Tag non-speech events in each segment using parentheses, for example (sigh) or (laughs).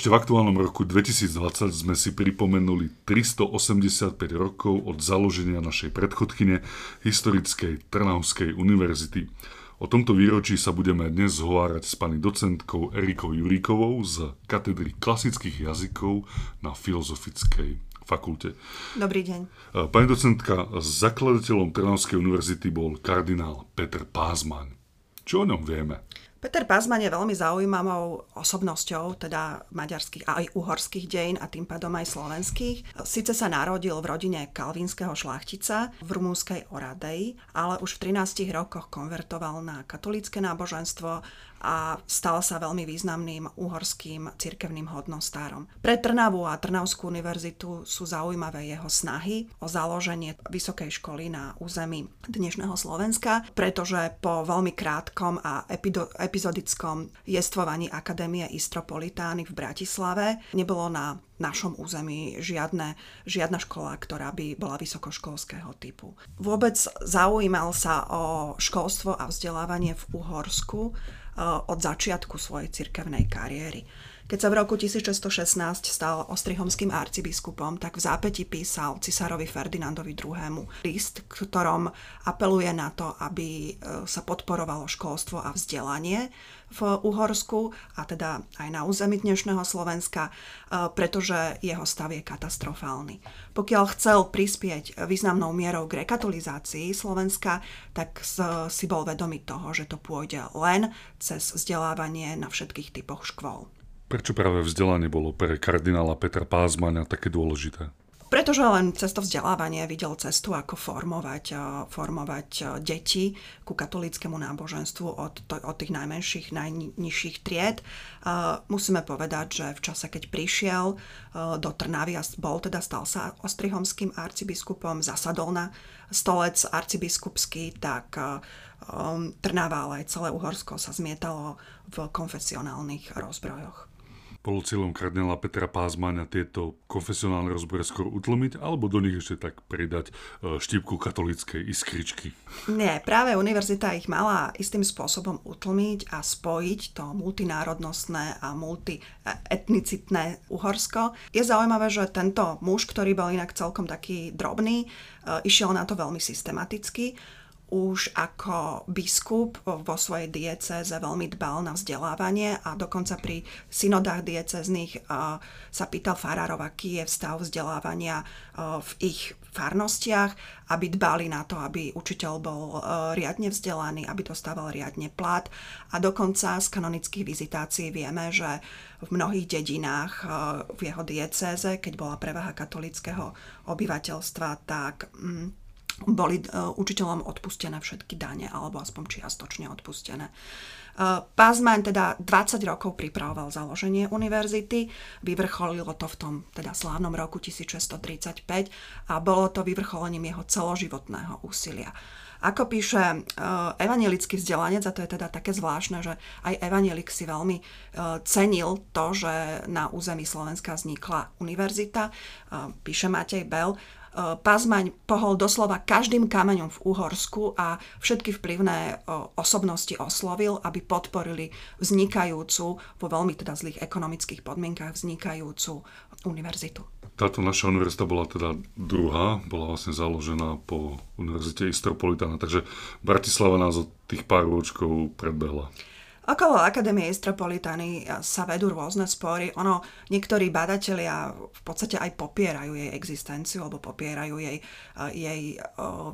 Ešte v aktuálnom roku 2020 sme si pripomenuli 385 rokov od založenia našej predchodkyne, historickej Trnavskej univerzity. O tomto výročí sa budeme dnes zhovárať s pani docentkou Erikou Juríkovou z katedry klasických jazykov na Filozofickej fakulte. Dobrý deň. Pani docentka, zakladateľom Trnavskej univerzity bol kardinál Peter Pázman. Čo o ňom vieme? Peter Pazman je veľmi zaujímavou osobnosťou, teda maďarských a aj uhorských dejín a tým pádom aj slovenských. Sice sa narodil v rodine kalvínskeho šlachtica v rumúnskej Oradei, ale už v 13 rokoch konvertoval na katolické náboženstvo a stal sa veľmi významným uhorským cirkevným hodnostárom. Pre Trnavu a Trnavskú univerzitu sú zaujímavé jeho snahy o založenie vysokej školy na území dnešného Slovenska, pretože po veľmi krátkom a epido- epizodickom jestvovaní Akadémie Istropolitány v Bratislave nebolo na našom území žiadne, žiadna škola, ktorá by bola vysokoškolského typu. Vôbec zaujímal sa o školstvo a vzdelávanie v Uhorsku od začiatku svojej cirkevnej kariéry. Keď sa v roku 1616 stal ostrihomským arcibiskupom, tak v zápäti písal cisárovi Ferdinandovi II. list, ktorom apeluje na to, aby e, sa podporovalo školstvo a vzdelanie v Uhorsku a teda aj na území dnešného Slovenska, e, pretože jeho stav je katastrofálny. Pokiaľ chcel prispieť významnou mierou k rekatolizácii Slovenska, tak si bol vedomý toho, že to pôjde len cez vzdelávanie na všetkých typoch škôl. Prečo práve vzdelanie bolo pre kardinála Petra Pázmana také dôležité? Pretože len cez to vzdelávanie videl cestu, ako formovať, eh, formovať eh, deti ku katolickému náboženstvu od, to, od tých najmenších, najnižších tried. Eh, musíme povedať, že v čase, keď prišiel do Trnavy a bol teda, stal sa ostrihomským arcibiskupom, zasadol na stolec arcibiskupský, tak Trnava, ale aj celé Uhorsko sa zmietalo v konfesionálnych rozbrojoch bolo cieľom kardinála Petra Pázmania tieto konfesionálne rozbory skôr utlmiť, alebo do nich ešte tak pridať e, štipku katolíckej iskričky? Nie, práve univerzita ich mala istým spôsobom utlmiť a spojiť to multinárodnostné a multietnicitné Uhorsko. Je zaujímavé, že tento muž, ktorý bol inak celkom taký drobný, e, išiel na to veľmi systematicky už ako biskup vo svojej diecéze veľmi dbal na vzdelávanie a dokonca pri synodách diecezných sa pýtal farárov, aký je stav vzdelávania v ich farnostiach, aby dbali na to, aby učiteľ bol riadne vzdelaný, aby dostával riadne plat. A dokonca z kanonických vizitácií vieme, že v mnohých dedinách v jeho diecéze, keď bola prevaha katolického obyvateľstva, tak mm, boli e, učiteľom odpustené všetky dane, alebo aspoň čiastočne odpustené. E, Pazman teda 20 rokov pripravoval založenie univerzity, vyvrcholilo to v tom teda slávnom roku 1635 a bolo to vyvrcholením jeho celoživotného úsilia. Ako píše uh, evangelický vzdelanec, a to je teda také zvláštne, že aj evangelik si veľmi cenil to, že na území Slovenska vznikla univerzita, píše Matej Bell, Pazmaň pohol doslova každým kameňom v Uhorsku a všetky vplyvné eh, osobnosti oslovil, aby podporili vznikajúcu, vo veľmi teda zlých ekonomických podmienkach vznikajúcu univerzitu. Táto naša univerzita bola teda druhá, bola vlastne založená po Univerzite Istropolitana, takže Bratislava nás od tých pár ročkov predbehla. Okolo Akadémie Istropolitany sa vedú rôzne spory. Ono, niektorí badatelia v podstate aj popierajú jej existenciu alebo popierajú jej, eh, jej eh,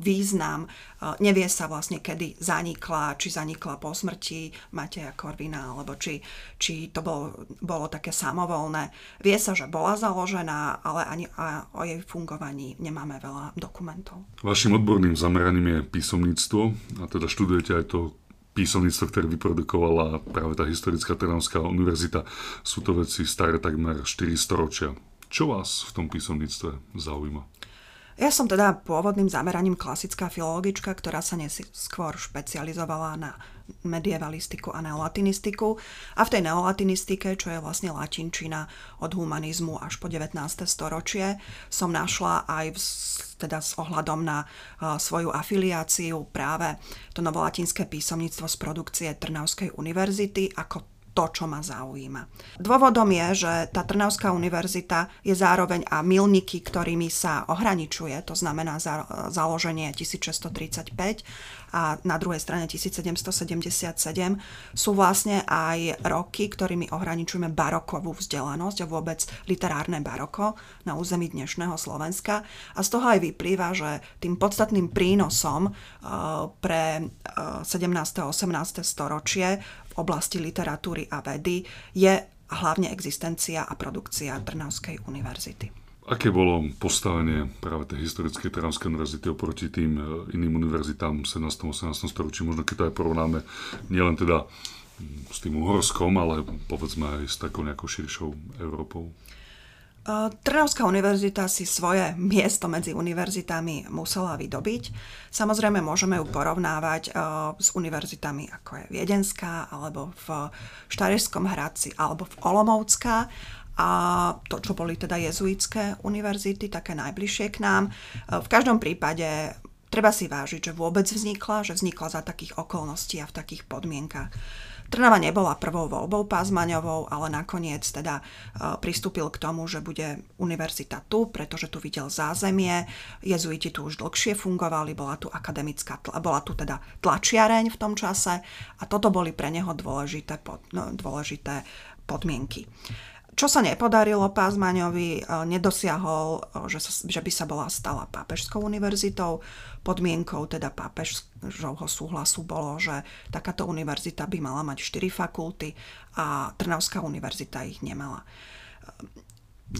význam. Eh, nevie sa vlastne, kedy zanikla, či zanikla po smrti Mateja Korvina, alebo či, či to bolo, bolo také samovolné. Vie sa, že bola založená, ale ani o jej fungovaní nemáme veľa dokumentov. Vašim odborným zameraním je písomníctvo a teda študujete aj to písomníctvo, ktoré vyprodukovala práve tá historická Trnavská univerzita. Sú to veci staré takmer 4 storočia. Čo vás v tom písomníctve zaujíma? Ja som teda pôvodným zameraním klasická filologička, ktorá sa neskôr špecializovala na medievalistiku a neolatinistiku. A v tej neolatinistike, čo je vlastne latinčina od humanizmu až po 19. storočie, som našla aj v, teda s ohľadom na uh, svoju afiliáciu práve to novolatinské písomníctvo z produkcie Trnavskej univerzity ako to, čo ma zaujíma. Dôvodom je, že tá Trnavská univerzita je zároveň a milníky, ktorými sa ohraničuje, to znamená za, založenie 1635 a na druhej strane 1777 sú vlastne aj roky, ktorými ohraničujeme barokovú vzdelanosť a vôbec literárne baroko na území dnešného Slovenska. A z toho aj vyplýva, že tým podstatným prínosom uh, pre 17. a 18. storočie oblasti literatúry a vedy je hlavne existencia a produkcia Trnavskej univerzity. Aké bolo postavenie práve tej historickej Trnavskej univerzity oproti tým e, iným univerzitám v 17. a 18. storočí? Možno keď to aj porovnáme nielen teda s tým Uhorskom, ale povedzme aj s takou nejakou širšou Európou. Trnavská univerzita si svoje miesto medzi univerzitami musela vydobiť. Samozrejme môžeme ju porovnávať s univerzitami ako je Viedenská, alebo v Štarežskom Hradci, alebo v Olomovská a to, čo boli teda jezuitské univerzity, také najbližšie k nám. V každom prípade treba si vážiť, že vôbec vznikla, že vznikla za takých okolností a v takých podmienkach. Trnava nebola prvou voľbou Pázmaňovou, ale nakoniec teda e, pristúpil k tomu, že bude univerzita tu, pretože tu videl zázemie, jezuiti tu už dlhšie fungovali, bola tu akademická, bola tu teda tlačiareň v tom čase a toto boli pre neho dôležité, no, dôležité podmienky. Čo sa nepodarilo Pázmaňovi, e, nedosiahol, e, že, sa, že by sa bola stala pápežskou univerzitou. Podmienkou teda pápežovho súhlasu bolo, že takáto univerzita by mala mať 4 fakulty a Trnavská univerzita ich nemala.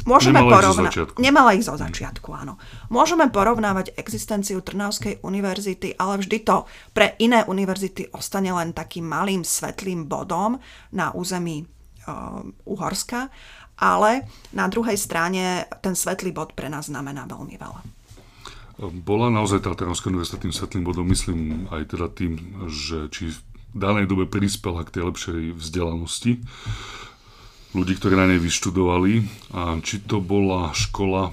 Môžeme nemala porovna- ich Nemala ich zo začiatku, áno. Môžeme porovnávať existenciu Trnavskej univerzity, ale vždy to pre iné univerzity ostane len takým malým svetlým bodom na území Uhorska, ale na druhej strane ten svetlý bod pre nás znamená veľmi veľa. Bola naozaj tá Trnavská univerzita tým svetlým bodom, myslím aj teda tým, že či v danej dobe prispela k tej lepšej vzdelanosti ľudí, ktorí na nej vyštudovali a či to bola škola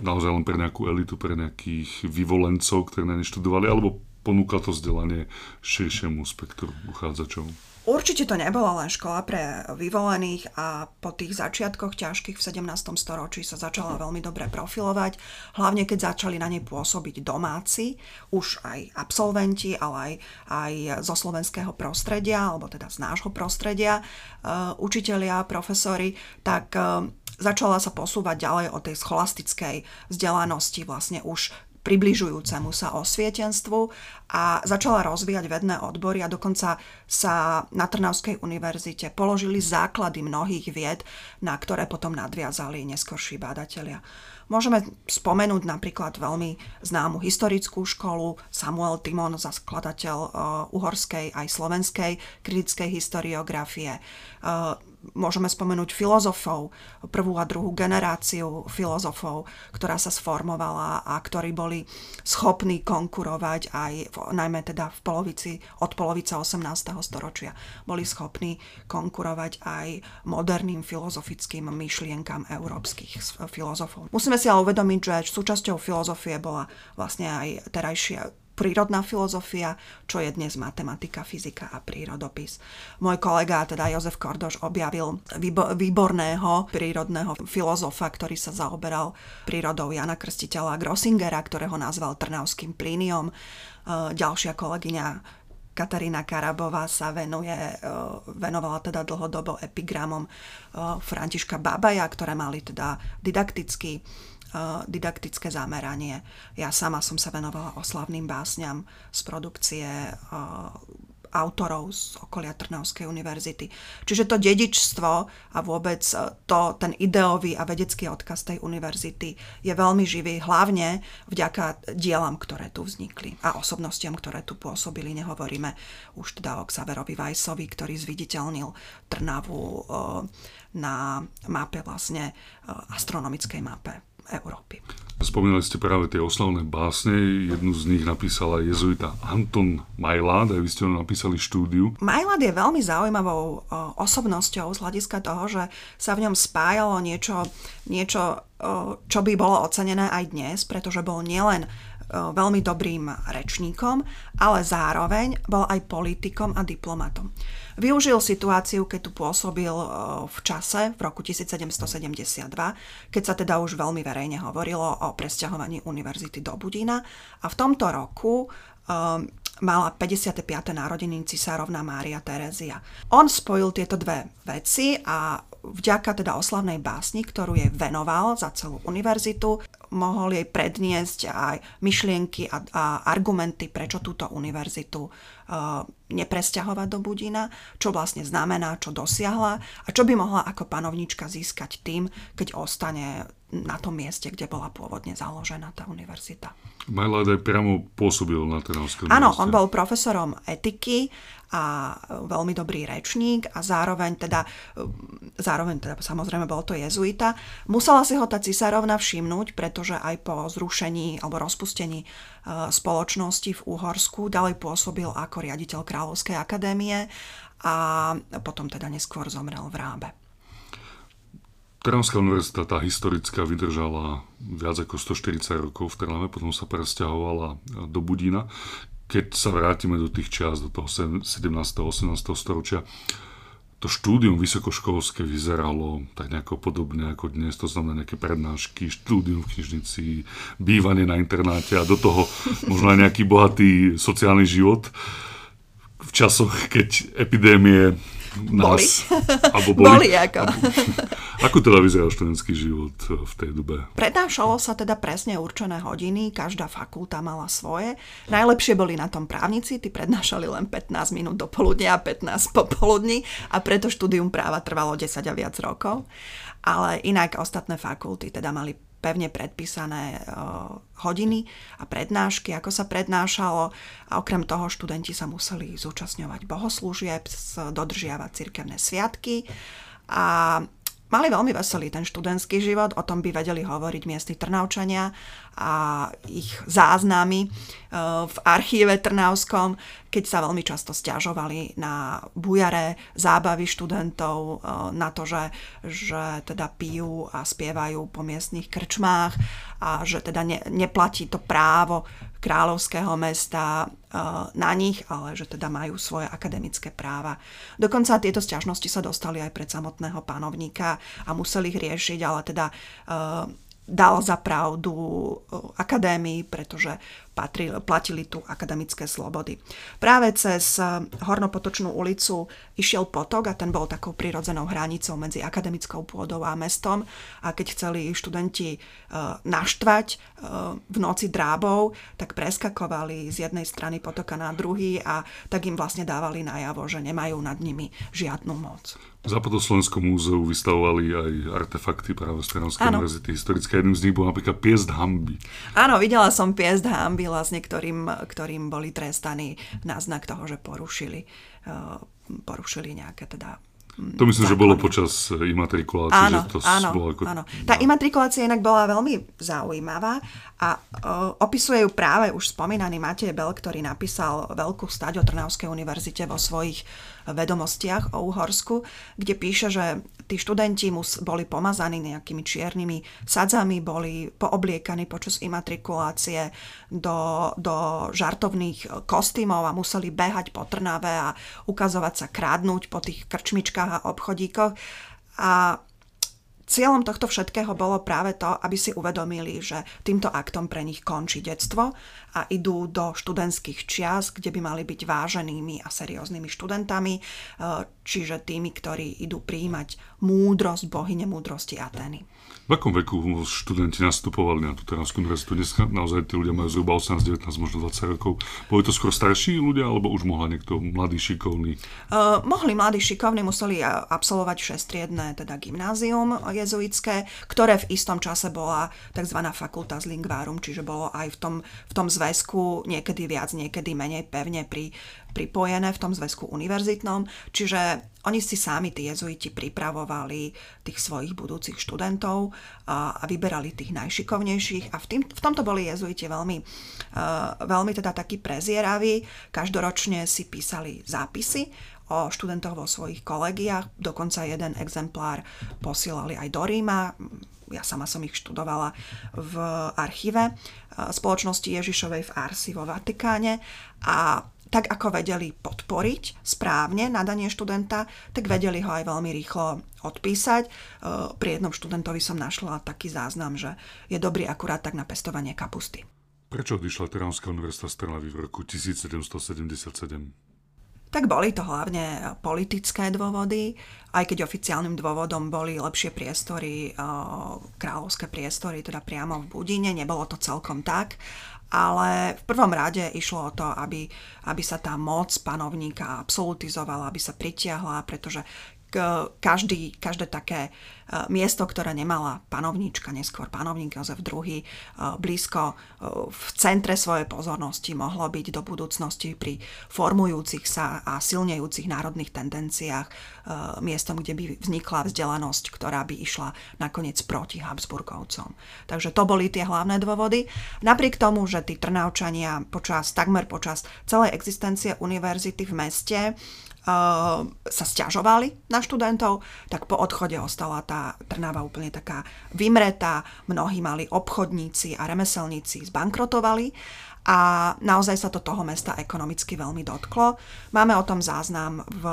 naozaj len pre nejakú elitu, pre nejakých vyvolencov, ktorí na nej študovali, alebo ponúka to vzdelanie širšiemu spektru uchádzačov? Určite to nebola len škola pre vyvolených a po tých začiatkoch ťažkých v 17. storočí sa začala veľmi dobre profilovať, hlavne keď začali na nej pôsobiť domáci, už aj absolventi, ale aj, aj zo slovenského prostredia, alebo teda z nášho prostredia, uh, učitelia, profesori, tak uh, začala sa posúvať ďalej od tej scholastickej vzdelanosti vlastne už približujúcemu sa osvietenstvu a začala rozvíjať vedné odbory a dokonca sa na Trnavskej univerzite položili základy mnohých vied, na ktoré potom nadviazali neskorší bádatelia. Môžeme spomenúť napríklad veľmi známu historickú školu, Samuel Timon, zakladateľ uh, uhorskej aj slovenskej kritickej historiografie. Môžeme spomenúť filozofov, prvú a druhú generáciu filozofov, ktorá sa sformovala a ktorí boli schopní konkurovať aj, v, najmä teda v polovici, od polovice 18. storočia, boli schopní konkurovať aj moderným filozofickým myšlienkam európskych filozofov. Musíme si ale uvedomiť, že súčasťou filozofie bola vlastne aj terajšia prírodná filozofia, čo je dnes matematika, fyzika a prírodopis. Môj kolega, teda Jozef Kordoš, objavil výborného prírodného filozofa, ktorý sa zaoberal prírodou Jana Krstiteľa Grossingera, ktorého nazval Trnavským plíniom. E, ďalšia kolegyňa Katarína Karabová sa venuje, e, venovala teda dlhodobo epigramom e, Františka Babaja, ktoré mali teda didaktický didaktické zameranie. Ja sama som sa venovala oslavným básňam z produkcie autorov z okolia Trnavskej univerzity. Čiže to dedičstvo a vôbec to, ten ideový a vedecký odkaz tej univerzity je veľmi živý, hlavne vďaka dielam, ktoré tu vznikli a osobnostiam, ktoré tu pôsobili. Nehovoríme už teda o Xaverovi Vajsovi, ktorý zviditeľnil Trnavu na mape vlastne astronomickej mape Európy. Spomínali ste práve tie oslavné básne, jednu z nich napísala jezuita Anton Majlad, a vy ste ho napísali štúdiu. Majlad je veľmi zaujímavou osobnosťou z hľadiska toho, že sa v ňom spájalo niečo, niečo čo by bolo ocenené aj dnes, pretože bol nielen veľmi dobrým rečníkom, ale zároveň bol aj politikom a diplomatom. Využil situáciu, keď tu pôsobil v čase, v roku 1772, keď sa teda už veľmi verejne hovorilo o presťahovaní univerzity do Budína a v tomto roku mala 55. narodeniny cisárovna Mária Terezia. On spojil tieto dve veci a vďaka teda oslavnej básni, ktorú jej venoval za celú univerzitu, mohol jej predniesť aj myšlienky a, a argumenty, prečo túto univerzitu uh, nepresťahovať do Budina, čo vlastne znamená, čo dosiahla a čo by mohla ako panovnička získať tým, keď ostane na tom mieste, kde bola pôvodne založená tá univerzita. Majlad aj priamo pôsobil na Trnavskej Áno, on bol profesorom etiky a veľmi dobrý rečník a zároveň teda, zároveň teda samozrejme bol to jezuita. Musela si ho tá cisárovna všimnúť, pretože aj po zrušení alebo rozpustení e, spoločnosti v Úhorsku ďalej pôsobil ako riaditeľ Kráľovskej akadémie a potom teda neskôr zomrel v Rábe. Trnavská univerzita, tá historická, vydržala viac ako 140 rokov v Trnave, potom sa presťahovala do Budína. Keď sa vrátime do tých čas, do toho 17. 18. storočia, to štúdium vysokoškolské vyzeralo tak nejako podobne ako dnes, to znamená nejaké prednášky, štúdium v knižnici, bývanie na internáte a do toho možno aj nejaký bohatý sociálny život v časoch, keď epidémie nás... Boli. (laughs) Alebo boli. boli ako. Ako teda vyzeral študentský život v tej dobe? Prednášalo sa teda presne určené hodiny, každá fakulta mala svoje. Najlepšie boli na tom právnici, tí prednášali len 15 minút do poludnia a 15 popoludní a preto štúdium práva trvalo 10 a viac rokov. Ale inak ostatné fakulty teda mali pevne predpísané uh, hodiny a prednášky, ako sa prednášalo. A okrem toho študenti sa museli zúčastňovať bohoslúžieb, dodržiavať cirkevné sviatky a mali veľmi veselý ten študentský život, o tom by vedeli hovoriť miestni Trnavčania a ich záznamy e, v archíve Trnavskom, keď sa veľmi často stiažovali na bujare zábavy študentov, e, na to, že, že teda pijú a spievajú po miestnych krčmách a že teda ne, neplatí to právo kráľovského mesta eh, na nich, ale že teda majú svoje akademické práva. Dokonca tieto stiažnosti sa dostali aj pred samotného panovníka a museli ich riešiť, ale teda eh, dal za pravdu eh, akadémii, pretože patrili, platili tu akademické slobody. Práve cez eh, Hornopotočnú ulicu išiel potok a ten bol takou prirodzenou hranicou medzi akademickou pôdou a mestom a keď chceli študenti uh, naštvať uh, v noci drábov, tak preskakovali z jednej strany potoka na druhý a tak im vlastne dávali najavo, že nemajú nad nimi žiadnu moc. V Západoslovenskom múzeu vystavovali aj artefakty práve z Trnavskej univerzity historické. Jedným z nich bol napríklad piest hamby. Áno, videla som piest hamby vlastne, ktorým, ktorým boli trestaní na znak toho, že porušili, uh, porušili nejaké teda to myslím, zákony. že bolo počas imatrikulácie. Áno, že to áno, bolo ako... áno. Tá imatrikulácia inak bola veľmi zaujímavá a uh, opisuje ju práve už spomínaný Matej Bel, ktorý napísal veľkú stať o Trnavskej univerzite vo svojich vedomostiach o Uhorsku, kde píše, že tí študenti mus, boli pomazaní nejakými čiernymi sadzami, boli poobliekaní počas imatrikulácie do, do žartovných kostýmov a museli behať po Trnave a ukazovať sa, krádnuť po tých krčmičkách a obchodíkoch. A Cieľom tohto všetkého bolo práve to, aby si uvedomili, že týmto aktom pre nich končí detstvo a idú do študentských čias, kde by mali byť váženými a serióznymi študentami, e, čiže tými, ktorí idú prijímať múdrosť, bohyne múdrosti Atény. V akom veku študenti nastupovali na tú Trnavskú univerzitu? Dneska naozaj tí ľudia majú zhruba 18, 19, možno 20 rokov. Boli to skôr starší ľudia, alebo už mohla niekto mladý, šikovný? Uh, mohli mladí, šikovní, museli absolvovať šestriedné teda gymnázium jezuitské, ktoré v istom čase bola tzv. fakulta z lingvárum, čiže bolo aj v tom, v tom zväzku niekedy viac, niekedy menej pevne pri pripojené v tom zväzku univerzitnom, čiže oni si sami, tí jezuiti, pripravovali tých svojich budúcich študentov a, a vyberali tých najšikovnejších. A v, tým, v tomto boli jezuiti veľmi, uh, veľmi teda takí prezieraví. Každoročne si písali zápisy o študentoch vo svojich kolegiách, dokonca jeden exemplár posielali aj do Ríma, ja sama som ich študovala v archíve spoločnosti Ježišovej v Arsi vo Vatikáne a tak ako vedeli podporiť správne nadanie študenta, tak vedeli ho aj veľmi rýchlo odpísať. Pri jednom študentovi som našla taký záznam, že je dobrý akurát tak na pestovanie kapusty. Prečo odišla Trnavská univerzita z Trnavy v roku 1777? Tak boli to hlavne politické dôvody, aj keď oficiálnym dôvodom boli lepšie priestory, kráľovské priestory, teda priamo v Budine, nebolo to celkom tak, ale v prvom rade išlo o to, aby, aby sa tá moc panovníka absolutizovala, aby sa pritiahla, pretože každý, každé také e, miesto, ktoré nemala panovníčka, neskôr panovník Jozef II, e, blízko e, v centre svojej pozornosti mohlo byť do budúcnosti pri formujúcich sa a silnejúcich národných tendenciách miestom, kde by vznikla vzdelanosť, ktorá by išla nakoniec proti Habsburgovcom. Takže to boli tie hlavné dôvody. Napriek tomu, že tí Trnavčania počas, takmer počas celej existencie univerzity v meste sa stiažovali na študentov, tak po odchode ostala tá Trnava úplne taká vymretá. Mnohí mali obchodníci a remeselníci zbankrotovali a naozaj sa to toho mesta ekonomicky veľmi dotklo. Máme o tom záznam v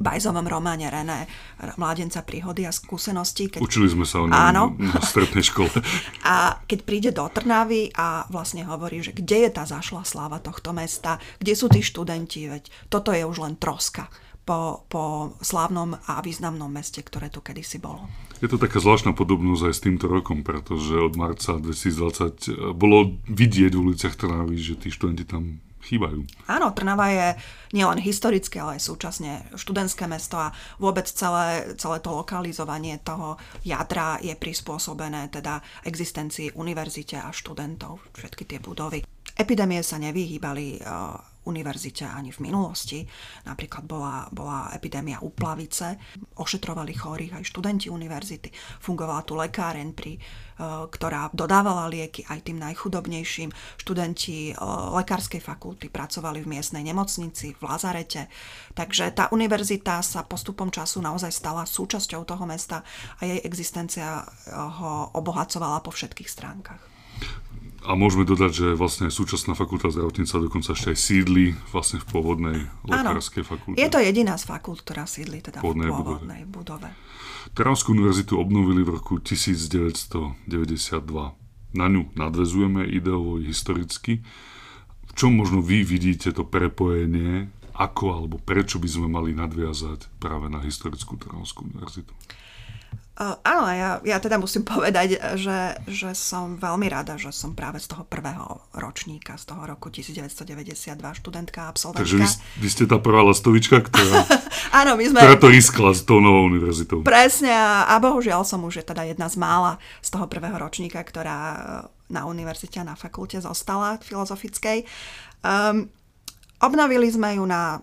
Bajzovom románe René Mládenca príhody a skúsenosti. Keď... Učili sme sa o ňom Áno. na strednej škole. (laughs) a keď príde do Trnavy a vlastne hovorí, že kde je tá zašla sláva tohto mesta, kde sú tí študenti, veď toto je už len troska po, po slávnom a významnom meste, ktoré tu kedysi bolo. Je to taká zvláštna podobnosť aj s týmto rokom, pretože od marca 2020 bolo vidieť v uliciach Trnavy, že tí študenti tam chýbajú. Áno, Trnava je nielen historické, ale aj súčasne študentské mesto a vôbec celé, celé to lokalizovanie toho jadra je prispôsobené teda existencii univerzite a študentov, všetky tie budovy. Epidémie sa nevyhýbali univerzite ani v minulosti. Napríklad bola, bola epidémia uplavice, ošetrovali chorých aj študenti univerzity. Fungovala tu lekáren, pri, uh, ktorá dodávala lieky aj tým najchudobnejším. Študenti uh, lekárskej fakulty pracovali v miestnej nemocnici, v Lazarete. Takže tá univerzita sa postupom času naozaj stala súčasťou toho mesta a jej existencia ho obohacovala po všetkých stránkach. A môžeme dodať, že vlastne súčasná fakulta zdravotníca dokonca ešte aj sídli vlastne v pôvodnej lekárskej fakulte. Je to jediná z fakult, ktorá sídli teda pôvodnej v pôvodnej budove. budove. Trnavskú univerzitu obnovili v roku 1992. Na ňu nadvezujeme ideovo i historicky. V čom možno vy vidíte to prepojenie, ako alebo prečo by sme mali nadviazať práve na historickú Trnavskú univerzitu? Uh, áno, ja, ja teda musím (laughs) povedať, že, že som veľmi rada, že som práve z toho prvého ročníka, z toho roku 1992 študentka, absolventka. Takže vy, vy ste tá prvá lastovička, ktorá, (laughs) áno, my sme, ktorá to riskla s tou novou univerzitou. Presne a, bohužiaľ som už je teda jedna z mála z toho prvého ročníka, ktorá na univerzite a na fakulte zostala filozofickej. Um, obnovili sme ju na...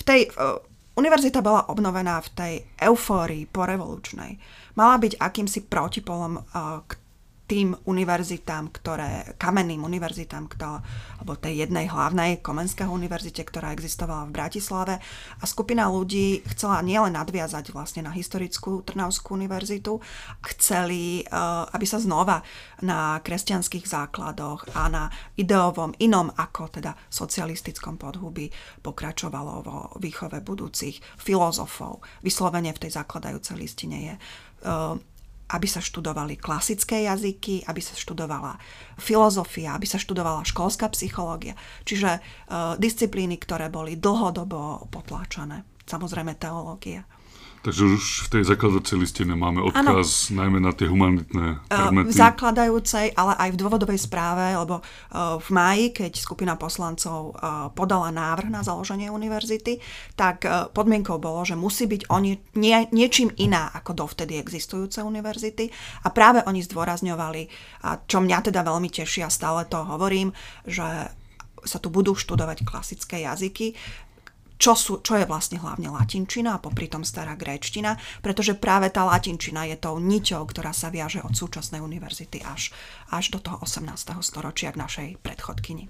V tej, uh, univerzita bola obnovená v tej eufórii porevolučnej mala byť akýmsi protipolom uh, k tým univerzitám, ktoré, kamenným univerzitám, kto, alebo tej jednej hlavnej Komenského univerzite, ktorá existovala v Bratislave. A skupina ľudí chcela nielen nadviazať vlastne na historickú Trnavskú univerzitu, chceli, aby sa znova na kresťanských základoch a na ideovom inom ako teda socialistickom podhubi pokračovalo vo výchove budúcich filozofov. Vyslovene v tej zakladajúcej listine je Eh, aby sa študovali klasické jazyky, aby sa študovala filozofia, aby sa študovala školská psychológia. Čiže uh, disciplíny, ktoré boli dlhodobo potláčané. Samozrejme teológia. Takže už v tej zakladacej listine máme odkaz ano. najmä na tie humanitné predmety. V zakladajúcej, ale aj v dôvodovej správe, lebo v máji, keď skupina poslancov podala návrh na založenie univerzity, tak podmienkou bolo, že musí byť oni nie, niečím iná ako dovtedy existujúce univerzity. A práve oni zdôrazňovali, a čo mňa teda veľmi teší a stále to hovorím, že sa tu budú študovať klasické jazyky, čo, sú, čo je vlastne hlavne latinčina a popri tom stará gréčtina, pretože práve tá latinčina je tou niťou, ktorá sa viaže od súčasnej univerzity až, až do toho 18. storočia k našej predchodkyni.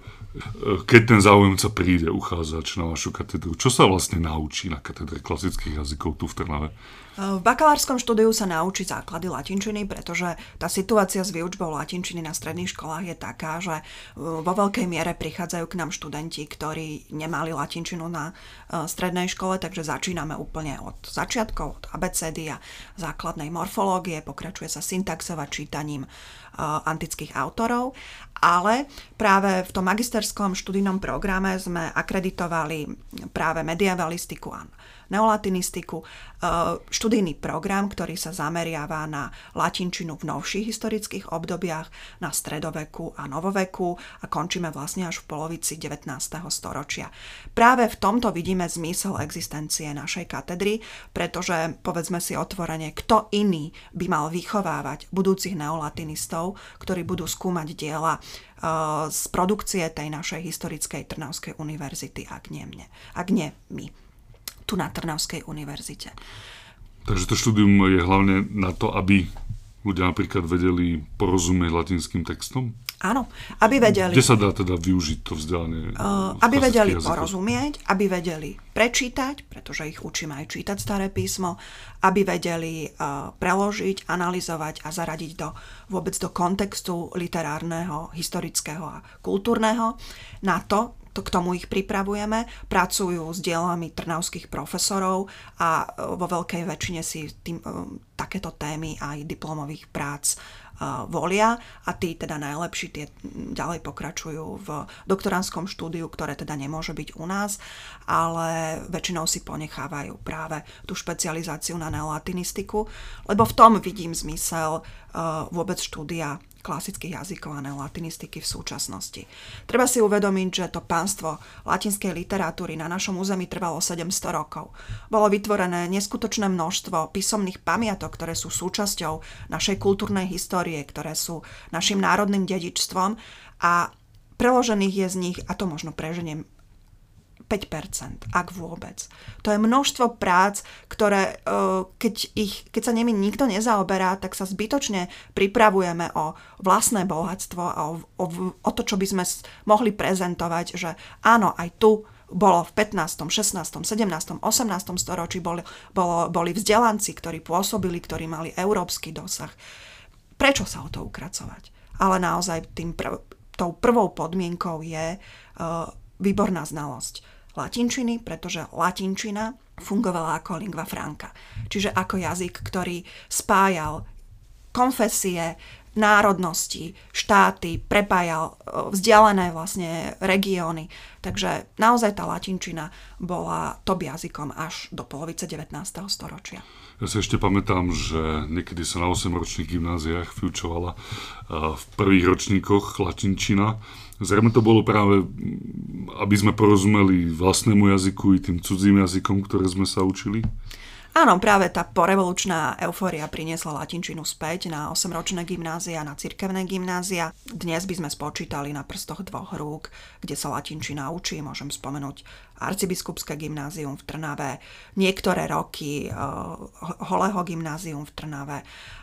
Keď ten záujemca príde, uchádzač na vašu katedru, čo sa vlastne naučí na katedre klasických jazykov tu v Trnave? V bakalárskom štúdiu sa naučí základy latinčiny, pretože tá situácia s výučbou latinčiny na stredných školách je taká, že vo veľkej miere prichádzajú k nám študenti, ktorí nemali latinčinu na strednej škole, takže začíname úplne od začiatkov, od abecedy a základnej morfológie, pokračuje sa syntaxov a čítaním antických autorov, ale práve v tom magisterskom študijnom programe sme akreditovali práve medievalistiku a neolatinistiku, e, študijný program, ktorý sa zameriava na latinčinu v novších historických obdobiach, na stredoveku a novoveku a končíme vlastne až v polovici 19. storočia. Práve v tomto vidíme zmysel existencie našej katedry, pretože povedzme si otvorene, kto iný by mal vychovávať budúcich neolatinistov, ktorí budú skúmať diela e, z produkcie tej našej historickej Trnavskej univerzity, ak nie, mne, ak nie my tu na Trnavskej univerzite. Takže to štúdium je hlavne na to, aby ľudia napríklad vedeli porozumieť latinským textom? Áno, aby vedeli... Kde sa dá teda využiť to vzdelanie? Uh, aby vedeli jazykoch? porozumieť, aby vedeli prečítať, pretože ich učíme aj čítať staré písmo, aby vedeli uh, preložiť, analyzovať a zaradiť do, vôbec do kontextu literárneho, historického a kultúrneho. Na to to k tomu ich pripravujeme, pracujú s dielami trnavských profesorov a vo veľkej väčšine si tým, takéto témy aj diplomových prác volia a tí teda najlepší tie ďalej pokračujú v doktoránskom štúdiu, ktoré teda nemôže byť u nás, ale väčšinou si ponechávajú práve tú špecializáciu na neolatinistiku, lebo v tom vidím zmysel vôbec štúdia klasických jazykov a neolatinistiky v súčasnosti. Treba si uvedomiť, že to pánstvo latinskej literatúry na našom území trvalo 700 rokov. Bolo vytvorené neskutočné množstvo písomných pamiatok, ktoré sú súčasťou našej kultúrnej histórie, ktoré sú našim národným dedičstvom a preložených je z nich, a to možno preženiem 5%, ak vôbec. To je množstvo prác, ktoré, e, keď, ich, keď sa nimi nikto nezaoberá, tak sa zbytočne pripravujeme o vlastné bohatstvo a o, o, o to, čo by sme mohli prezentovať, že áno, aj tu bolo v 15., 16., 17., 18. storočí boli, bolo, boli vzdelanci, ktorí pôsobili, ktorí mali európsky dosah. Prečo sa o to ukracovať? Ale naozaj tým prv, tou prvou podmienkou je uh, výborná znalosť latinčiny, pretože latinčina fungovala ako lingva franca, čiže ako jazyk, ktorý spájal konfesie, národnosti, štáty, prepájal vzdialené vlastne regióny. Takže naozaj tá latinčina bola top jazykom až do polovice 19. storočia. Ja si ešte pamätám, že niekedy sa na 8-ročných gymnáziách vyučovala v prvých ročníkoch latinčina Zrejme to bolo práve, aby sme porozumeli vlastnému jazyku i tým cudzím jazykom, ktoré sme sa učili? Áno, práve tá porevolučná eufória priniesla latinčinu späť na 8-ročné gymnázia, na cirkevné gymnázia. Dnes by sme spočítali na prstoch dvoch rúk, kde sa latinčina učí. Môžem spomenúť arcibiskupské gymnázium v Trnave, niektoré roky uh, Holého gymnázium v Trnave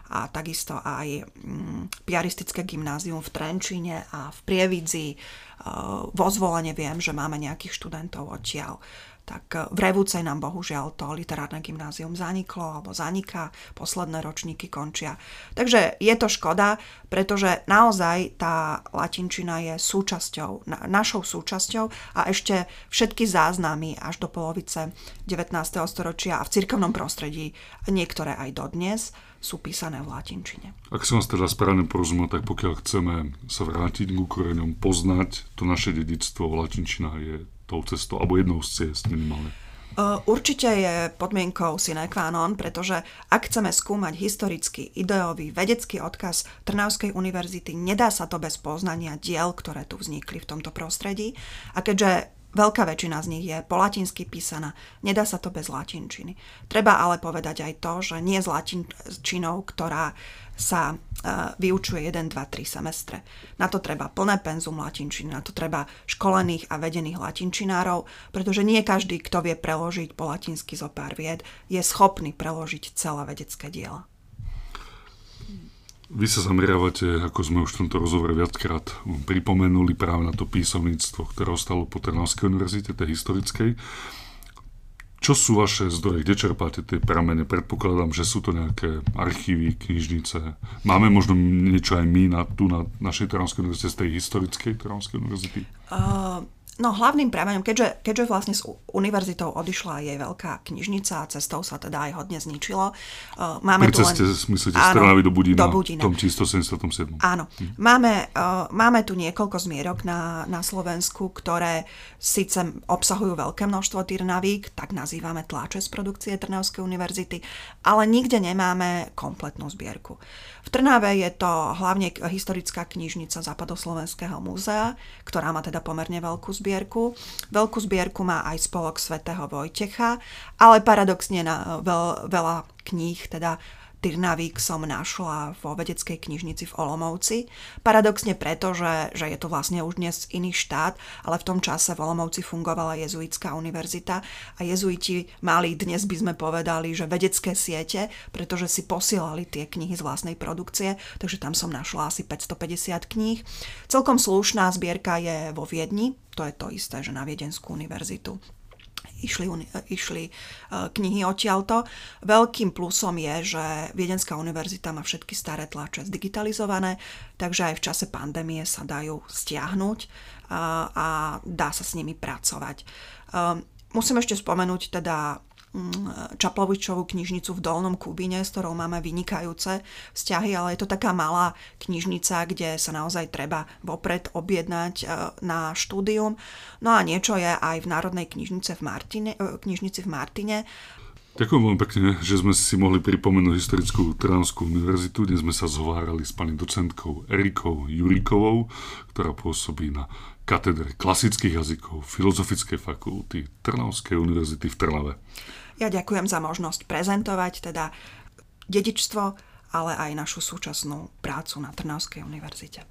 a takisto aj um, piaristické gymnázium v Trenčine a v Prievidzi. Uh, vo zvolenie viem, že máme nejakých študentov odtiaľ tak eh, v Revúcej nám bohužiaľ to literárne gymnázium zaniklo alebo zaniká, posledné ročníky končia. Takže je to škoda, pretože naozaj tá latinčina je súčasťou, našou súčasťou a ešte všetky záznamy až do polovice 19. storočia a v cirkevnom prostredí, niektoré aj dodnes, sú písané v latinčine. Ak som vás teda správne porozumel, tak pokiaľ chceme sa vrátiť k koreňom, poznať to naše dedictvo, latinčina je tou cestou, alebo jednou z ciest minimálne? Určite je podmienkou sine qua non, pretože ak chceme skúmať historický, ideový, vedecký odkaz Trnavskej univerzity, nedá sa to bez poznania diel, ktoré tu vznikli v tomto prostredí. A keďže Veľká väčšina z nich je po latinsky písaná. Nedá sa to bez latinčiny. Treba ale povedať aj to, že nie s latinčinou, ktorá sa uh, vyučuje 1, 2, 3 semestre. Na to treba plné penzum latinčiny, na to treba školených a vedených latinčinárov, pretože nie každý, kto vie preložiť po latinsky zo pár vied, je schopný preložiť celé vedecké diela. Vy sa zameriavate, ako sme už v tomto rozhovore viackrát pripomenuli, práve na to písomníctvo, ktoré ostalo po Trnavskej univerzite, tej historickej. Čo sú vaše zdroje? Kde čerpáte tie pramene? Predpokladám, že sú to nejaké archívy, knižnice. Máme možno niečo aj my na, tu na našej Trnavskej univerzite z tej historickej Trnavskej univerzity? Uh, No hlavným prameňom, keďže, keďže vlastne s univerzitou odišla jej veľká knižnica a cestou sa teda aj hodne zničilo. Uh, máme Pri ceste, tu len... myslíte, z Trnavy do Budína, do Budína. v tom 177. Áno. Hm. Máme, uh, máme tu niekoľko zmierok na, na Slovensku, ktoré síce obsahujú veľké množstvo Tyrnavík, tak nazývame tlače z produkcie Trnavskej univerzity, ale nikde nemáme kompletnú zbierku. V Trnave je to hlavne historická knižnica Západoslovenského múzea, ktorá má teda pomerne veľkú zbierku. Veľkú zbierku má aj spolok svätého Vojtecha, ale paradoxne na veľ, veľa kníh, teda Tyrnavík som našla vo vedeckej knižnici v Olomouci. Paradoxne preto, že, že je to vlastne už dnes iný štát, ale v tom čase v Olomouci fungovala jezuitská univerzita a jezuiti mali, dnes by sme povedali, že vedecké siete, pretože si posielali tie knihy z vlastnej produkcie, takže tam som našla asi 550 kníh. Celkom slušná zbierka je vo Viedni, to je to isté, že na Viedenskú univerzitu išli, išli e, knihy odtiaľto. Veľkým plusom je, že Viedenská univerzita má všetky staré tlače zdigitalizované, takže aj v čase pandémie sa dajú stiahnuť a, a dá sa s nimi pracovať. E, musím ešte spomenúť teda Mm, Čaplovičovú knižnicu v Dolnom Kubine, s ktorou máme vynikajúce vzťahy, ale je to taká malá knižnica, kde sa naozaj treba vopred objednať e, na štúdium. No a niečo je aj v Národnej knižnice v Martine, e, knižnici v Martine. Ďakujem veľmi pekne, že sme si mohli pripomenúť historickú Trnavskú univerzitu, kde sme sa zhovárali s pani docentkou Erikou Juríkovou, ktorá pôsobí na katedre klasických jazykov Filozofickej fakulty Trnavskej univerzity v Trnave. Ja ďakujem za možnosť prezentovať teda dedičstvo, ale aj našu súčasnú prácu na Trnavskej univerzite.